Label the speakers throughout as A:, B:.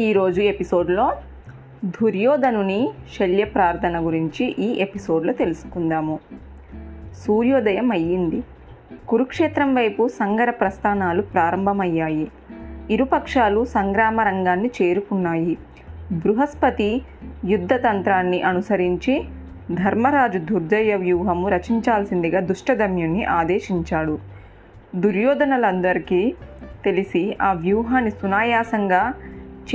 A: ఈరోజు ఎపిసోడ్లో దుర్యోధనుని శల్య ప్రార్థన గురించి ఈ ఎపిసోడ్లో తెలుసుకుందాము. సూర్యోదయం అయ్యింది. కురుక్షేత్రం వైపు సంగర ప్రస్థానాలు ప్రారంభమయ్యాయి. ఇరుపక్షాలు సంగ్రామ రంగాన్ని చేరుకున్నాయి. బృహస్పతి యుద్ధతంత్రాన్ని అనుసరించి ధర్మరాజు దుర్జయ వ్యూహము రచించాల్సిందిగా దుష్టదమ్యుణ్ణి ఆదేశించాడు. దుర్యోధనులందరికీ తెలిసి ఆ వ్యూహాన్ని సునాయాసంగా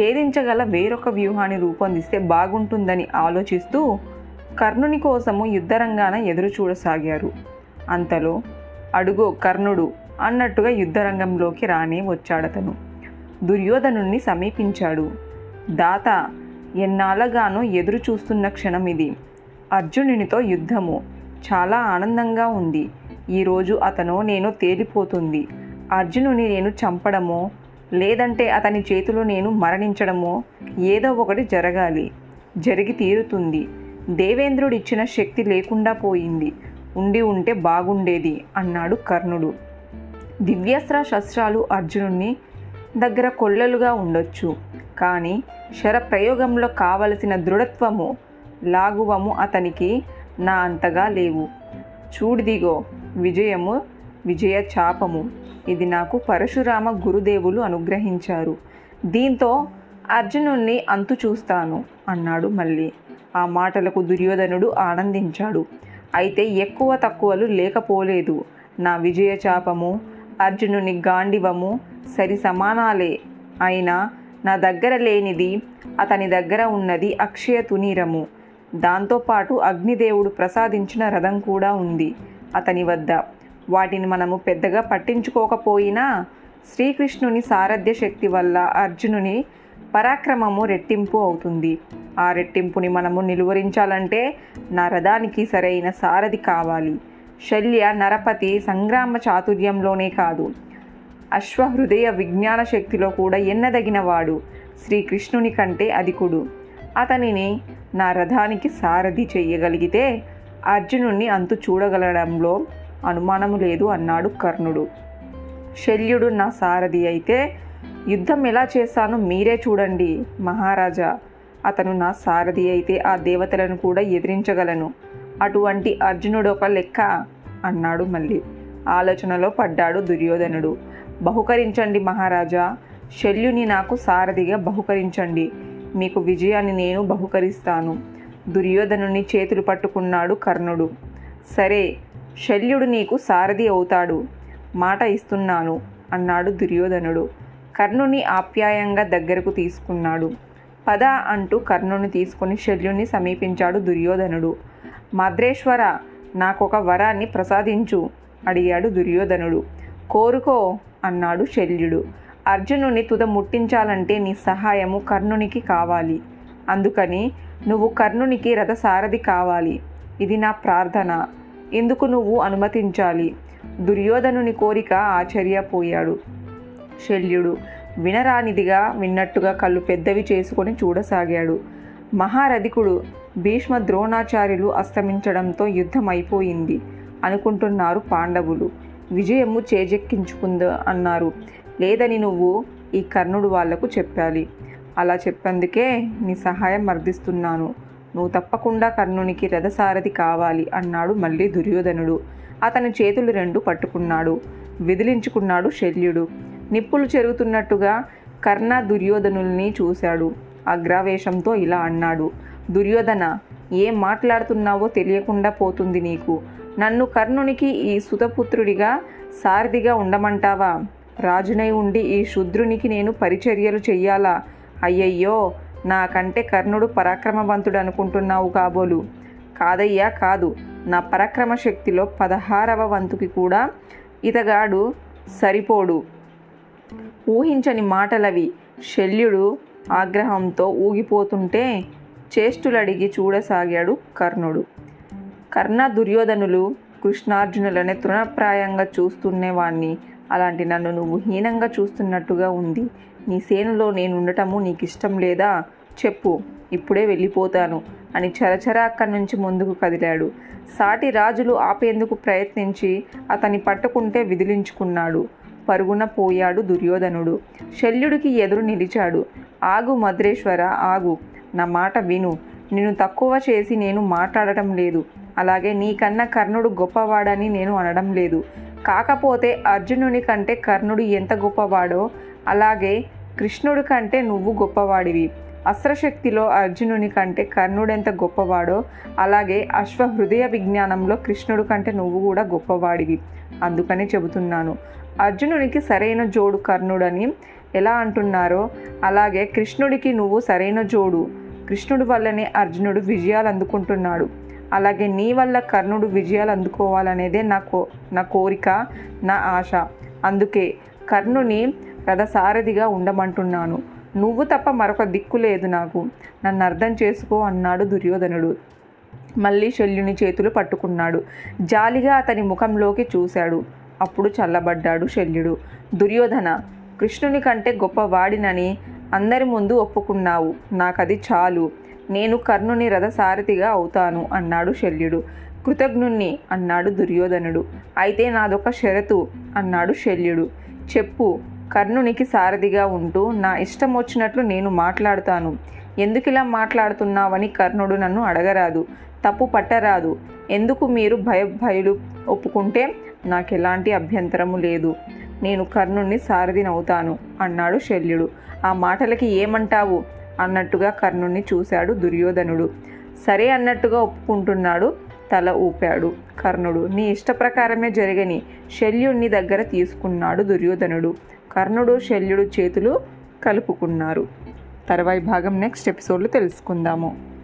A: ఛేదించగల వేరొక వ్యూహాన్ని రూపొందిస్తే బాగుంటుందని ఆలోచిస్తూ కర్ణుని కోసము యుద్ధరంగాన ఎదురు చూడసాగారు అంతలో అడుగో కర్ణుడు అన్నట్టుగా యుద్ధరంగంలోకి రానే వచ్చాడతను. దుర్యోధనుణ్ణి సమీపించాడు. దాత ఎన్నాళ్ళగానో ఎదురు చూస్తున్న క్షణం ఇది అర్జునునితో యుద్ధము. చాలా ఆనందంగా ఉంది. ఈరోజు అతను నేను తేలిపోతుంది. అర్జునుని నేను చంపడమో లేదంటే అతని చేతిలో నేను మరణించడమో ఏదో ఒకటి జరగాలి. జరిగి తీరుతుంది. దేవేంద్రుడు ఇచ్చిన శక్తి లేకుండా పోయింది. ఉండి ఉంటే బాగుండేది అన్నాడు కర్ణుడు. దివ్యాస్త్ర శస్త్రాలు అర్జునుని దగ్గర కొల్లలుగా ఉండొచ్చు. కానీ శరప్రయోగంలో కావలసిన దృఢత్వము లాగువము అతనికి నా అంతగా లేవు. చూడిదిగో విజయము విజయ చాపము ఇది నాకు పరశురామ గురుదేవులు అనుగ్రహించారు. దీంతో అర్జునుణ్ణి అంతు చూస్తాను అన్నాడు మళ్ళీ. ఆ మాటలకు దుర్యోధనుడు ఆనందించాడు. అయితే ఎక్కువ తక్కువలు లేకపోలేదు. నా విజయ చాపము అర్జునుని గాండివము సరి సమానాలే. అయినా నా దగ్గర లేనిది అతని దగ్గర ఉన్నది అక్షయ తునీరము. దాంతోపాటు అగ్నిదేవుడు ప్రసాదించిన రథం కూడా ఉంది అతని వద్ద. వాటిని మనము పెద్దగా పట్టించుకోకపోయినా శ్రీకృష్ణుని సారథ్య శక్తి వల్ల అర్జునుని పరాక్రమము రెట్టింపు అవుతుంది. ఆ రెట్టింపుని మనము నిలువరించాలంటే నా రథానికి సరైన సారథి కావాలి. శల్య నరపతి సంగ్రామ చాతుర్యంలోనే కాదు. అశ్వహృదయ విజ్ఞాన శక్తిలో కూడా ఎన్నదగినవాడు శ్రీకృష్ణుని కంటే అధికుడు. అతనిని నా రథానికి సారథి చేయగలిగితే అర్జునుణ్ణి అంతు చూడగలడంలో అనుమానము లేదు అన్నాడు కర్ణుడు. శల్యుడు నా సారథి అయితే యుద్ధం ఎలా చేశానో మీరే చూడండి మహారాజా. అతను నా సారథి అయితే ఆ దేవతలను కూడా ఎదిరించగలను. అటువంటి అర్జునుడు ఒక లెక్క అన్నాడు మళ్ళీ. ఆలోచనలో పడ్డాడు దుర్యోధనుడు. బహుకరించండి మహారాజా. శల్యుని నాకు సారథిగా బహుకరించండి. మీకు విజయాన్ని నేను బహుకరిస్తాను. దుర్యోధనుని చేతులు పట్టుకున్నాడు కర్ణుడు. సరే శల్యుడు నీకు సారథి అవుతాడు. మాట ఇస్తున్నాను అన్నాడు దుర్యోధనుడు. కర్ణుని ఆప్యాయంగా దగ్గరకు తీసుకున్నాడు. పద అంటూ కర్ణుని తీసుకొని శల్యుని సమీపించాడు దుర్యోధనుడు. మద్రేశ్వర నాకొక వరాన్ని ప్రసాదించు అడిగాడు దుర్యోధనుడు. కోరుకో అన్నాడు శల్యుడు. అర్జునుని తుద ముట్టించాలంటే నీ సహాయము కర్ణునికి కావాలి. అందుకని నువ్వు కర్ణునికి రథసారథి కావాలి. ఇది నా ప్రార్థన. ఇందుకు నువ్వు అనుమతించాలి? దుర్యోధనుని కోరిక ఆశ్చర్యపోయాడు. శల్యుడు వినరానిదిగా విన్నట్టుగా కళ్ళు పెద్దవి చేసుకొని చూడసాగాడు. మహారధికుడు భీష్మ ద్రోణాచార్యులు అస్తమించడంతో యుద్ధం అయిపోయింది అనుకుంటున్నారు పాండవులు. విజయము చేజెక్కించుకుందా అన్నారు. లేదని నువ్వు ఈ కర్ణుడు వాళ్ళకు చెప్పాలి. అలా చెప్పేందుకే నీ సహాయం మర్దిస్తున్నాను నువ్వు తప్పకుండా కర్ణునికి రథసారథి కావాలి అన్నాడు మళ్ళీ దుర్యోధనుడు. అతని చేతులు రెండు పట్టుకున్నాడు. విదిలించుకున్నాడు శల్యుడు. నిప్పులు చెరుగుతున్నట్టుగా కర్ణ దుర్యోధనుల్ని చూశాడు. అగ్రావేశంతో ఇలా అన్నాడు. దుర్యోధన ఏం మాట్లాడుతున్నావో తెలియకుండా పోతుంది నీకు. నన్ను కర్ణునికి ఈ సుతపుత్రుడిగా సారథిగా ఉండమంటావా? రాజునై ఉండి ఈ శుద్రునికి నేను పరిచర్యలు చెయ్యాలా? అయ్యయ్యో! నాకంటే కర్ణుడు పరాక్రమవంతుడు అనుకుంటున్నావు కాబోలు. కాదయ్యా కాదు. నా పరాక్రమ శక్తిలో పదహారవ వంతుకి కూడా ఇతగాడు సరిపోడు. ఊహించని మాటలవి. శల్యుడు ఆగ్రహంతో ఊగిపోతుంటే చేష్టులడిగి చూడసాగాడు కర్ణుడు. కర్ణ దుర్యోధనులు కృష్ణార్జునులనే తృణప్రాయంగా చూస్తున్నేవాణ్ణి అలాంటి నన్ను నువ్వు హీనంగా చూస్తున్నట్టుగా ఉంది. నీ సేనలో నేను ఉండటము నీకు ఇష్టం లేదా? చెప్పు ఇప్పుడే వెళ్ళిపోతాను అని చరచర అక్కడి నుంచి ముందుకు కదిలాడు. సాటి రాజులు ఆపేందుకు ప్రయత్నించి అతన్ని పట్టుకుంటే విదిలించుకున్నాడు. పరుగున పోయాడు దుర్యోధనుడు. శల్యుడికి ఎదురు నిలిచాడు. ఆగు మద్రేశ్వర ఆగు. నా మాట విను. నిన్ను తక్కువ చేసి నేను మాట్లాడటం లేదు. అలాగే నీకన్నా కర్ణుడు గొప్పవాడని నేను అనడం లేదు. కాకపోతే అర్జునుని కంటే కర్ణుడు ఎంత గొప్పవాడో అలాగే కృష్ణుడి కంటే నువ్వు గొప్పవాడివి. అస్త్రశక్తిలో అర్జునుని కంటే కర్ణుడెంత గొప్పవాడో అలాగే అశ్వ హృదయ విజ్ఞానంలో కృష్ణుడు కంటే నువ్వు కూడా గొప్పవాడివి అందుకని చెబుతున్నాను. అర్జునునికి సరైన జోడు కర్ణుడని ఎలా అంటున్నారో అలాగే కృష్ణుడికి నువ్వు సరైన జోడు. కృష్ణుడి వల్లనే అర్జునుడు విజయాలు అందుకుంటున్నాడు. అలాగే నీ వల్ల కర్ణుడు విజయాలు అందుకోవాలనేదే నా కో నా కోరిక నా ఆశ. అందుకే కర్ణుని రథసారథిగా ఉండమంటున్నాను. నువ్వు తప్ప మరొక దిక్కు లేదు నాకు. నన్ను అర్థం చేసుకో అన్నాడు దుర్యోధనుడు. మళ్ళీ శల్యుని చేతులు పట్టుకున్నాడు. జాలిగా అతని ముఖంలోకి చూశాడు. అప్పుడు చల్లబడ్డాడు శల్యుడు. దుర్యోధన కృష్ణుని కంటే గొప్పవాడినని అందరి ముందు ఒప్పుకున్నావు. నాకది చాలు. నేను కర్ణుని రథసారథిగా అవుతాను అన్నాడు శల్యుడు. కృతజ్ఞుణ్ణి అన్నాడు దుర్యోధనుడు. అయితే నాదొక షరతు అన్నాడు శల్యుడు. చెప్పు కర్ణునికి సారథిగా ఉంటూ నా ఇష్టం వచ్చినట్లు నేను మాట్లాడుతాను. ఎందుకు ఇలా మాట్లాడుతున్నావని కర్ణుడు నన్ను అడగరాదు. తప్పు పట్టరాదు. ఎందుకు మీరు భయభయులు ఒప్పుకుంటే నాకు ఎలాంటి అభ్యంతరము లేదు. నేను కర్ణుణ్ణి సారథినవుతాను అన్నాడు శల్యుడు. ఆ మాటలకి ఏమంటావు? అన్నట్టుగా కర్ణుణ్ణి చూశాడు దుర్యోధనుడు. సరే అన్నట్టుగా ఒప్పుకుంటున్నాడు తల ఊపాడు. కర్ణుడు నీ ఇష్ట ప్రకారమే జరిగని శల్యుణ్ణి దగ్గర తీసుకున్నాడు దుర్యోధనుడు. కర్ణుడు శల్యుడు చేతులు కలుపుకున్నారు. తర్వాయి భాగం నెక్స్ట్ ఎపిసోడ్లో తెలుసుకుందాము.